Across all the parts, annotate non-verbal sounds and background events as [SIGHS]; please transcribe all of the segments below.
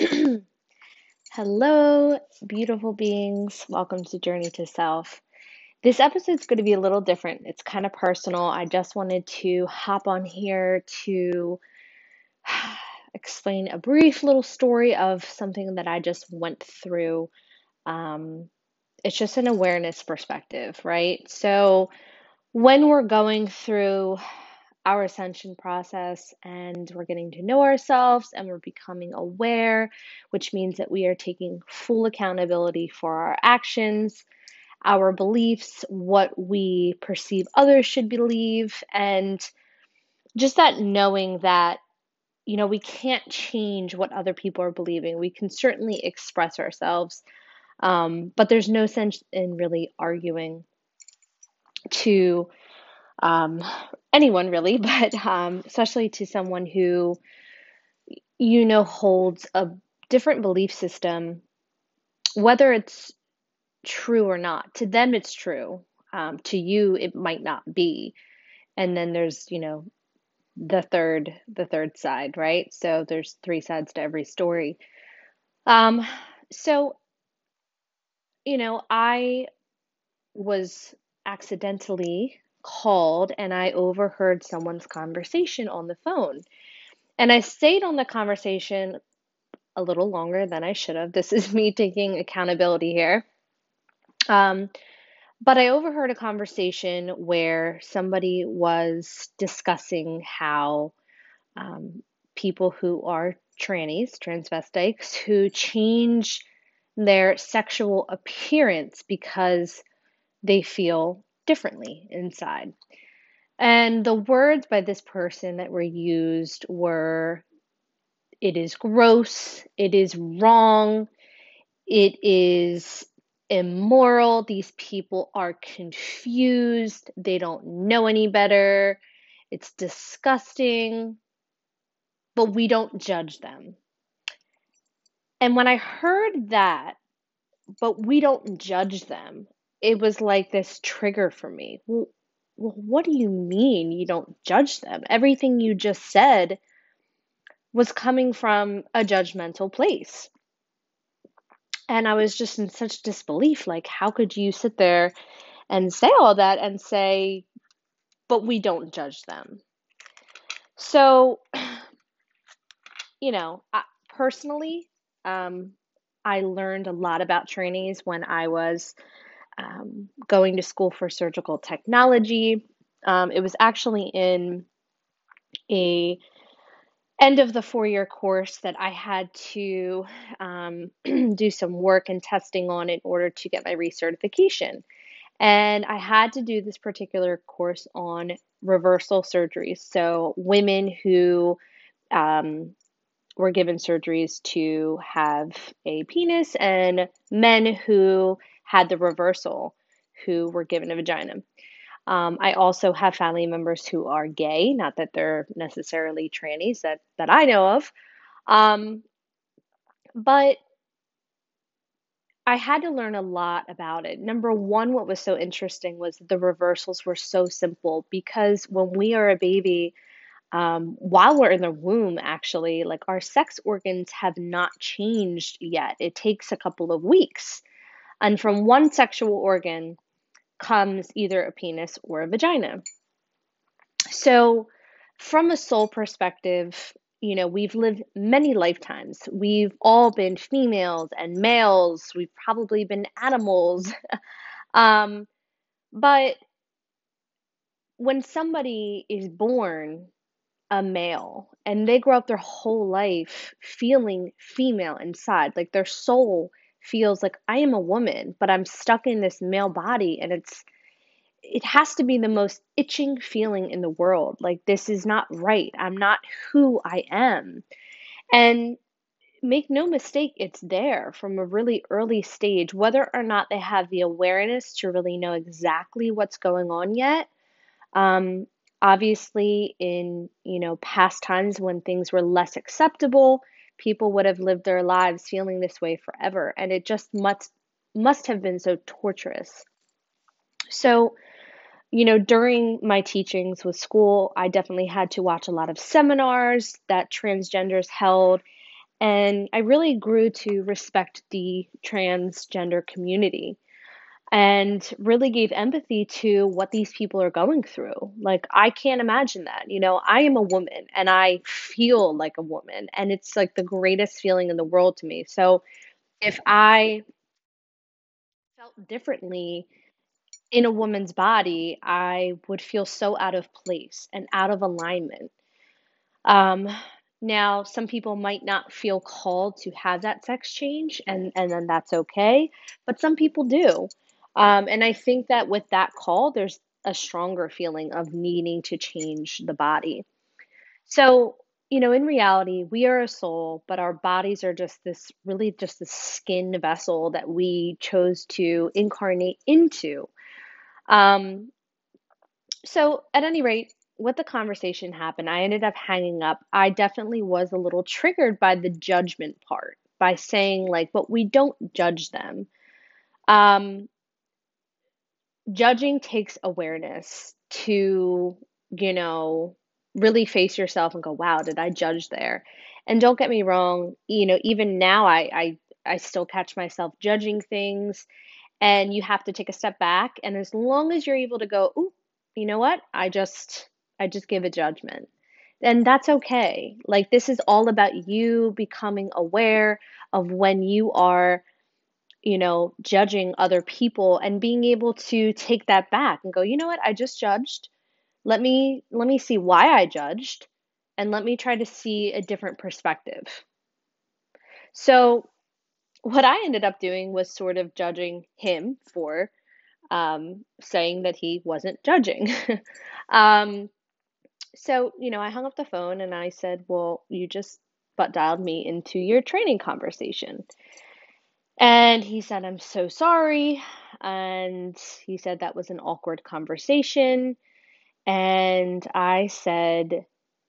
[CLEARS THROAT] Hello, beautiful beings. Welcome to Journey to Self. This episode is going to be a little different. It's kind of personal. I just wanted to hop on here to [SIGHS] explain a brief little story of something that I just went through. Um, it's just an awareness perspective, right? So, when we're going through our ascension process and we're getting to know ourselves and we're becoming aware, which means that we are taking full accountability for our actions, our beliefs, what we perceive others should believe, and just that knowing that you know we can't change what other people are believing. We can certainly express ourselves, um, but there's no sense in really arguing to um, anyone really, [LAUGHS] but um, especially to someone who you know holds a different belief system, whether it's true or not. To them, it's true. Um, to you, it might not be. And then there's, you know, the third, the third side, right? So there's three sides to every story. Um, so, you know, I was accidentally called and I overheard someone's conversation on the phone. And I stayed on the conversation a little longer than I should have. This is [LAUGHS] me taking accountability here. Um, but I overheard a conversation where somebody was discussing how um, people who are trannies, transvestites, who change their sexual appearance because they feel differently inside. And the words by this person that were used were it is gross, it is wrong, it is immoral. These people are confused, they don't know any better, it's disgusting, but we don't judge them. And when I heard that, but we don't judge them, it was like this trigger for me. Well, what do you mean you don't judge them? Everything you just said was coming from a judgmental place. And I was just in such disbelief. Like, how could you sit there and say all that and say, but we don't judge them? So, [CLEARS THROAT] you know, I, personally, um, I learned a lot about trannies when I was um, going to school for surgical technology. Um, it was actually in a end of the four year course that I had to um, [CLEARS THROAT] do some work and testing on in order to get my recertification. And I had to do this particular course on reversal surgeries. So, women who um, were given surgeries to have a penis, and men who had the reversal who were given a vagina. Um, I also have family members who are gay, not that they're necessarily trannies that, that I know of. Um, but I had to learn a lot about it. Number one, what was so interesting was the reversals were so simple because when we are a baby, um, while we're in the womb, actually, like our sex organs have not changed yet. It takes a couple of weeks. And from one sexual organ comes either a penis or a vagina. So, from a soul perspective, you know, we've lived many lifetimes. We've all been females and males. We've probably been animals. [LAUGHS] um, but when somebody is born a male and they grow up their whole life feeling female inside, like their soul feels like I am a woman, but I'm stuck in this male body and it's it has to be the most itching feeling in the world. Like this is not right. I'm not who I am. And make no mistake, it's there from a really early stage, whether or not they have the awareness to really know exactly what's going on yet. Um, obviously, in you know past times when things were less acceptable, people would have lived their lives feeling this way forever. And it just must, must have been so torturous. So, you know, during my teachings with school, I definitely had to watch a lot of seminars that transgenders held. and I really grew to respect the transgender community and really gave empathy to what these people are going through. Like, I can't imagine that. You know, I am a woman and I feel like a woman, and it's like the greatest feeling in the world to me. So, if I felt differently in a woman's body, I would feel so out of place and out of alignment. Um, now, some people might not feel called to have that sex change, and, and then that's okay, but some people do. Um, and I think that with that call, there's a stronger feeling of needing to change the body. So, you know, in reality, we are a soul, but our bodies are just this really just this skin vessel that we chose to incarnate into. Um, so, at any rate, what the conversation happened, I ended up hanging up. I definitely was a little triggered by the judgment part, by saying, like, but we don't judge them. Um, judging takes awareness to, you know, really face yourself and go, wow, did I judge there? And don't get me wrong, you know, even now I I I still catch myself judging things and you have to take a step back and as long as you're able to go, ooh, you know what? I just I just give a judgment. And that's okay. Like this is all about you becoming aware of when you are you know, judging other people and being able to take that back and go, you know what, I just judged. Let me let me see why I judged and let me try to see a different perspective. So what I ended up doing was sort of judging him for um, saying that he wasn't judging. [LAUGHS] um, so, you know, I hung up the phone and I said, Well, you just butt dialed me into your training conversation. And he said, I'm so sorry. And he said that was an awkward conversation. And I said,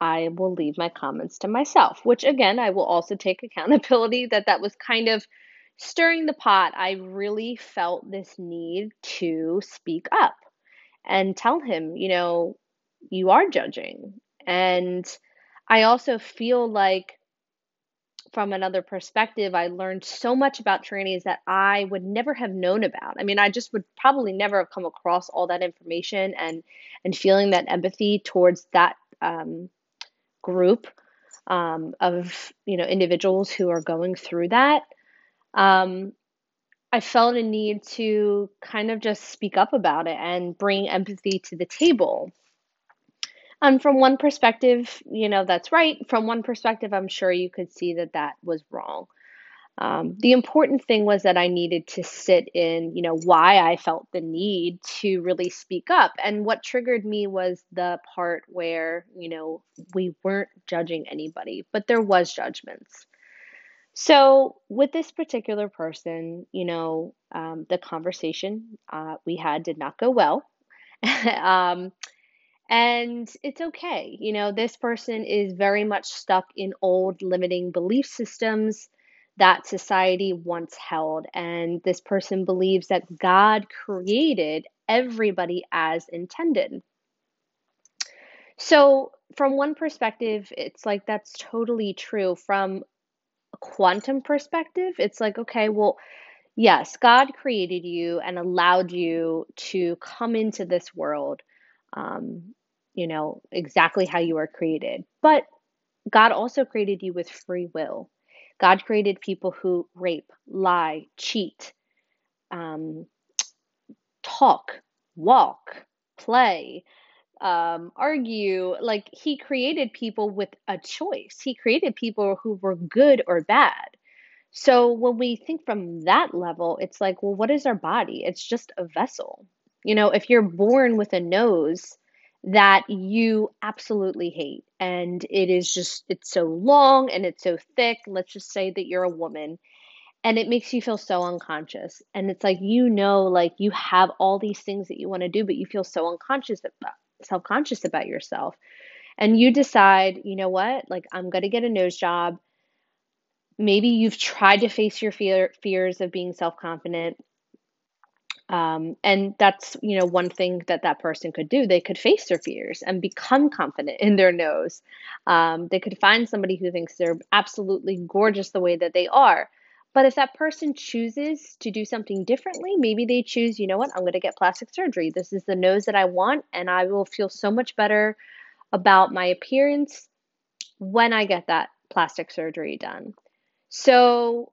I will leave my comments to myself, which again, I will also take accountability that that was kind of stirring the pot. I really felt this need to speak up and tell him, you know, you are judging. And I also feel like from another perspective, I learned so much about trannies that I would never have known about. I mean, I just would probably never have come across all that information and and feeling that empathy towards that um, group um, of you know individuals who are going through that. Um, I felt a need to kind of just speak up about it and bring empathy to the table. And from one perspective, you know, that's right. From one perspective, I'm sure you could see that that was wrong. Um, the important thing was that I needed to sit in, you know, why I felt the need to really speak up. And what triggered me was the part where, you know, we weren't judging anybody, but there was judgments. So with this particular person, you know, um, the conversation uh, we had did not go well. [LAUGHS] um, and it's okay. You know, this person is very much stuck in old limiting belief systems that society once held. And this person believes that God created everybody as intended. So, from one perspective, it's like that's totally true. From a quantum perspective, it's like, okay, well, yes, God created you and allowed you to come into this world. Um, you know, exactly how you are created. But God also created you with free will. God created people who rape, lie, cheat, um, talk, walk, play, um, argue. Like, He created people with a choice. He created people who were good or bad. So, when we think from that level, it's like, well, what is our body? It's just a vessel. You know, if you're born with a nose, that you absolutely hate. And it is just it's so long and it's so thick. Let's just say that you're a woman and it makes you feel so unconscious. And it's like you know like you have all these things that you want to do but you feel so unconscious about self-conscious about yourself. And you decide you know what? Like i'm going to get a nose job. Maybe you've tried to face your fear, fears of being self-confident Um, and that's, you know, one thing that that person could do. They could face their fears and become confident [LAUGHS] in their nose. Um, they could find somebody who thinks they're absolutely gorgeous the way that they are. But if that person chooses to do something differently, maybe they choose, you know what, I'm going to get plastic surgery. This is the nose that I want, and I will feel so much better about my appearance when I get that plastic surgery done. So,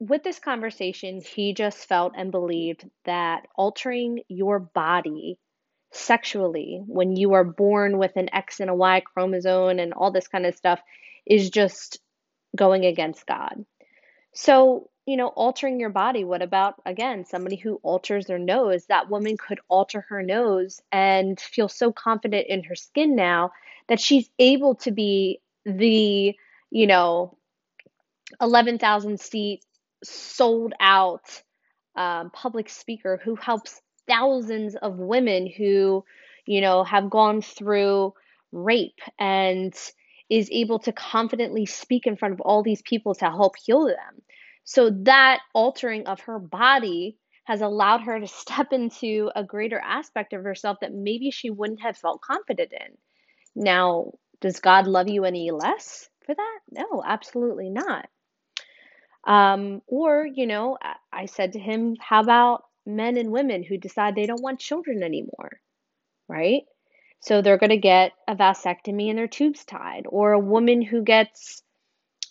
with this conversation, he just felt and believed that altering your body sexually when you are born with an X and a Y chromosome and all this kind of stuff is just going against God. So, you know, altering your body, what about, again, somebody who alters their nose? That woman could alter her nose and feel so confident in her skin now that she's able to be the, you know, 11,000 seat sold out um, public speaker who helps thousands of women who, you know, have gone through rape and is able to confidently speak in front of all these people to help heal them. So that altering of her body has allowed her to [LAUGHS] step into a greater aspect of herself that maybe she wouldn't have felt confident in. Now, does God love you any less for that? No, absolutely not. Um, or, you know, I said to him, how about men and women who decide they don't want children anymore, right? So they're going to get a vasectomy and their tubes tied, or a woman who gets,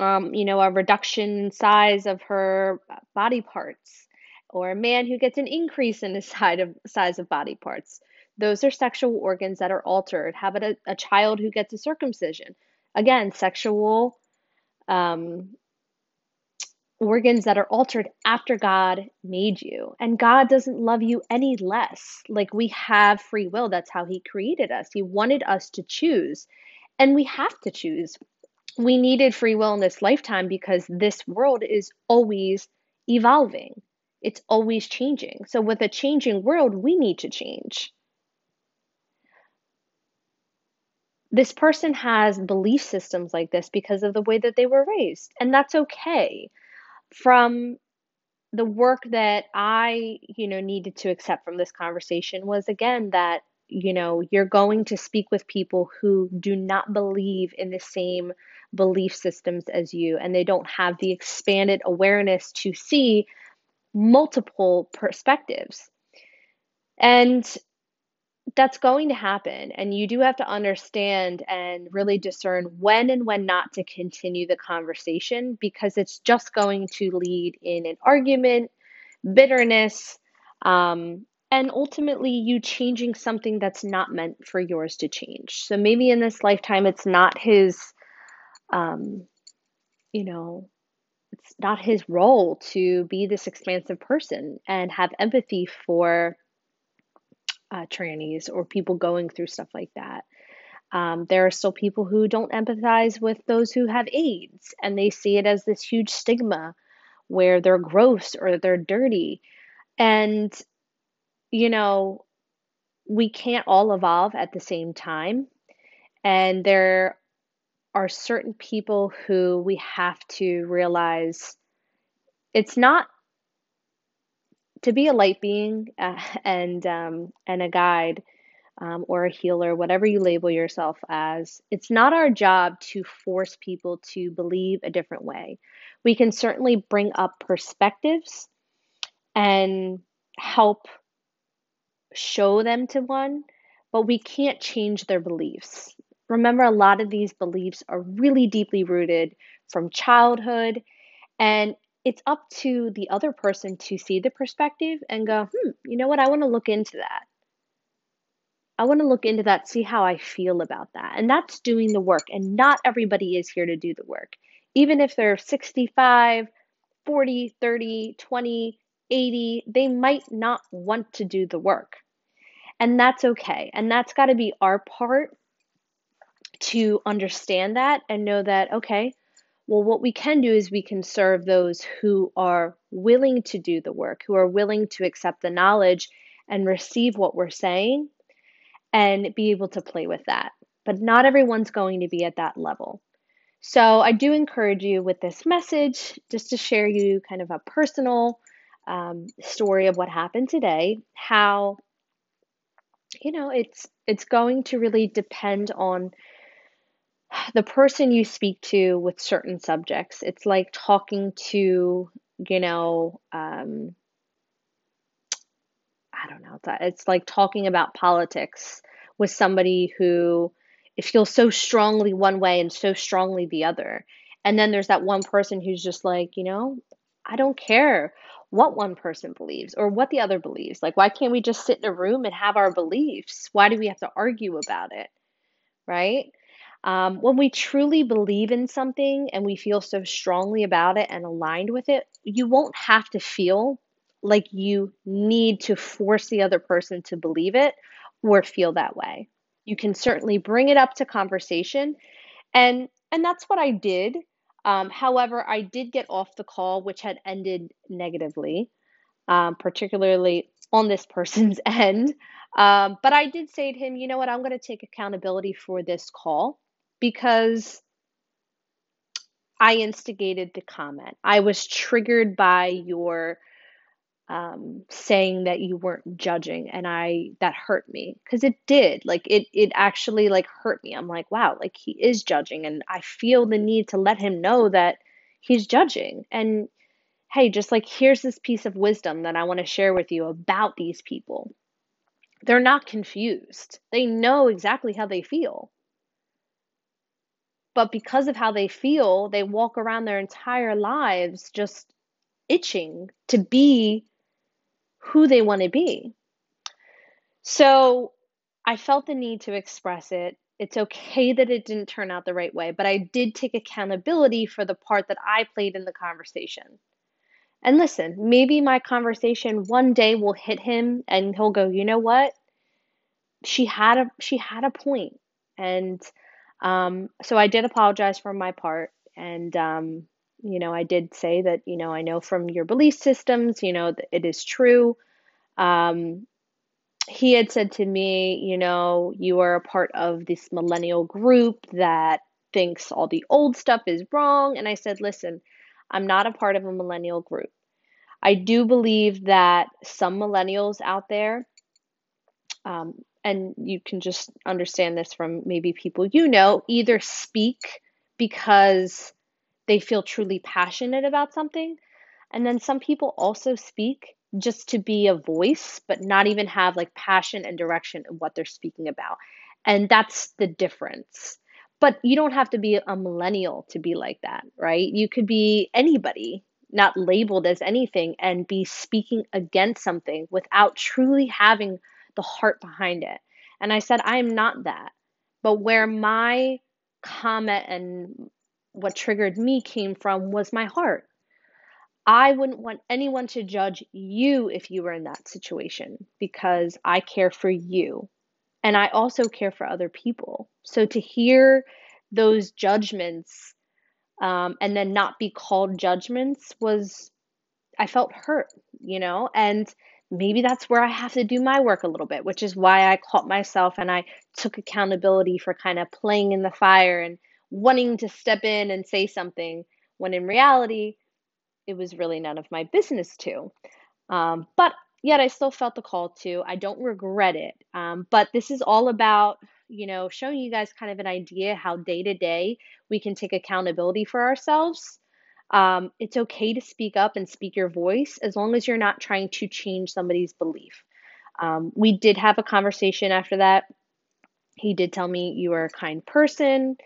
um, you know, a reduction in size of her body parts, or a man who gets an increase in the [LAUGHS] size of size of body parts. Those are sexual organs that are altered. How about a, a child who gets a circumcision? Again, sexual um, organs that are altered after God made you. And God doesn't love you any less. Like we have free will. That's how He created us. He wanted us to choose. And we have to choose. We needed free will in this lifetime because this world is always evolving, it's always changing. So, with a changing world, we need to change. This person has belief systems like this because of the way that they were raised, and that's okay from the work that I, you know, needed to accept from this conversation was again that, you know, you're going to speak with people who do not believe in the same belief systems as you and they don't have the expanded awareness to see multiple perspectives. And that's going to happen. And you do have to understand and really discern when and when not to continue the conversation because it's just going to lead in an argument, bitterness, um, and ultimately you changing something that's not meant for yours to change. So maybe in this lifetime, it's not his, um, you know, it's not his role to be this expansive person and have empathy for uh, trannies or people going through stuff like that. Um, there are still people who don't empathize with those who have AIDS and they see it as this huge stigma where they're gross or they're dirty. And, you know, we can't all evolve at the same time. And there are certain people who we have to realize it's not to be a light being uh, [LAUGHS] and um, and a guide um, or a healer, whatever you label yourself as, it's not our job to force people to believe a different way. We can certainly bring up perspectives and help show them to one, but we can't change their beliefs. Remember, a lot of these beliefs are really deeply rooted from childhood, and it's up to the other person to see the perspective and go, hmm, you know what? I want to look into that. I want to look into that, see how I feel about that. And that's doing the work. And not everybody is here to do the work. Even if they're 65, 40, 30, 20, 80, they might not want to do the work. And that's okay. And that's got to be our part to understand that and know that, okay, well, what we can do is we can serve those who are willing to do the work, who are willing to accept the knowledge and receive what we're saying and be able to play with that. But not everyone's going to be at that level. So I do encourage you with this message just to share you kind of a personal um, story of what happened today, how you know it's it's going to really depend on the person you speak to with certain subjects. It's like talking to you know um, I don't know. It's like talking about politics with somebody who it feels so strongly one way and so strongly the other. And then there's that one person who's just like, you know, I don't care what one person believes or what the other believes. Like, why can't we just sit in a room and have our beliefs? Why do we have to argue about it? Right? Um, when we truly believe in something and we feel so strongly about it and aligned with it, you won't have to feel like you need to force the other person to believe it or feel that way. You can certainly bring it up to conversation and and that's what I did. Um, however, I did get off the call, which had ended negatively, um, particularly on this [LAUGHS] person's end. Um, but I did say to him, you know what, I'm going to take accountability for this call because I instigated the comment. I was triggered by your um, saying that you weren't judging and i that hurt me. Because it did. Like it it actually like hurt me. I'm like wow like he is judging. And i feel the need to let him know that he's judging. And hey just like here's this piece of wisdom that i want to share with you about these people. They're not confused. They know exactly how they feel but because of how they feel they walk around their entire lives just itching to be who they want to be. So I felt the need to express it. It's okay that it didn't turn out the right way, but I did take accountability for the part that I played in the conversation. And listen, maybe my conversation one day will hit him and he'll go, "You know what? She had a she had a point." And um, so I did apologize for my part and um, you know, I did say that, you know, I know from your belief systems, you know, it is true. Um, he had said to me, you know, you are a part of this millennial group that thinks all the old stuff is wrong. And I said, listen, I'm not a part of a millennial group. I do believe that some millennials out there, um, and you can just understand this from maybe people you know, either speak because they feel truly passionate about something. And then some people also speak just to be a voice, but not even have like passion and direction in what they're speaking about. And that's the difference. But you don't have to be a millennial to be like that, right? You could be anybody, not labeled as anything, and be speaking against something without truly having the heart behind it. And I said, I am not that. But where my comment and what triggered me came from was my heart. I wouldn't want anyone to judge you if you were in that situation because I care for you. And I also care for other people. So to hear those judgments um, and then not be called judgments was, I felt hurt, you know? And maybe that's where I have to do my work a little bit, which is why I caught myself and I took accountability for kind of playing in the fire and wanting to step in and say something when in reality, it was really none of my business to. Um, but yet I still felt the call to. I don't regret it. Um, but this is all about, you know, showing you guys kind of an idea how day to day we can take accountability for ourselves. Um, it's okay to speak up and speak your voice as long as you're not trying to change somebody's belief. Um, we did have a conversation after that. He did tell me you are a kind person.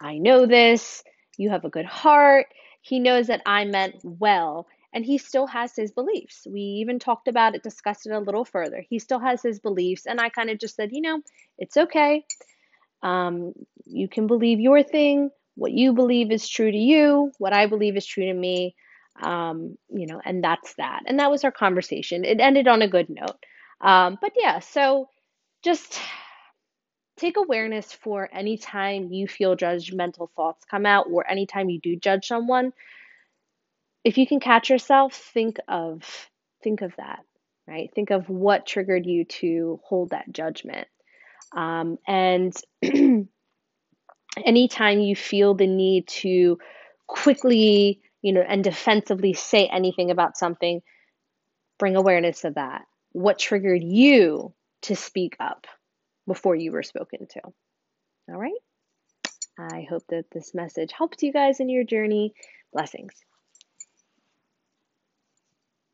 I know this. You have a good heart. He knows that I meant well, and he still has his beliefs. We even talked about it, discussed it a little further. He still has his beliefs, and I kind of just said, you know, it's okay. Um, you can believe your thing. What you believe is true to you. What I believe is true to me. Um, you know, and that's that. And that was our conversation. It ended on a good note. Um, but yeah, so just take awareness for anytime you feel judgmental thoughts come out or anytime you do judge someone if you can catch yourself think of think of that right think of what triggered you to hold that judgment um, and [CLEARS THROAT] anytime you feel the need to quickly you know and defensively say anything about something bring awareness of that. What triggered you to speak up before you were spoken to? All right. I hope that this message helps you guys in your journey. Blessings.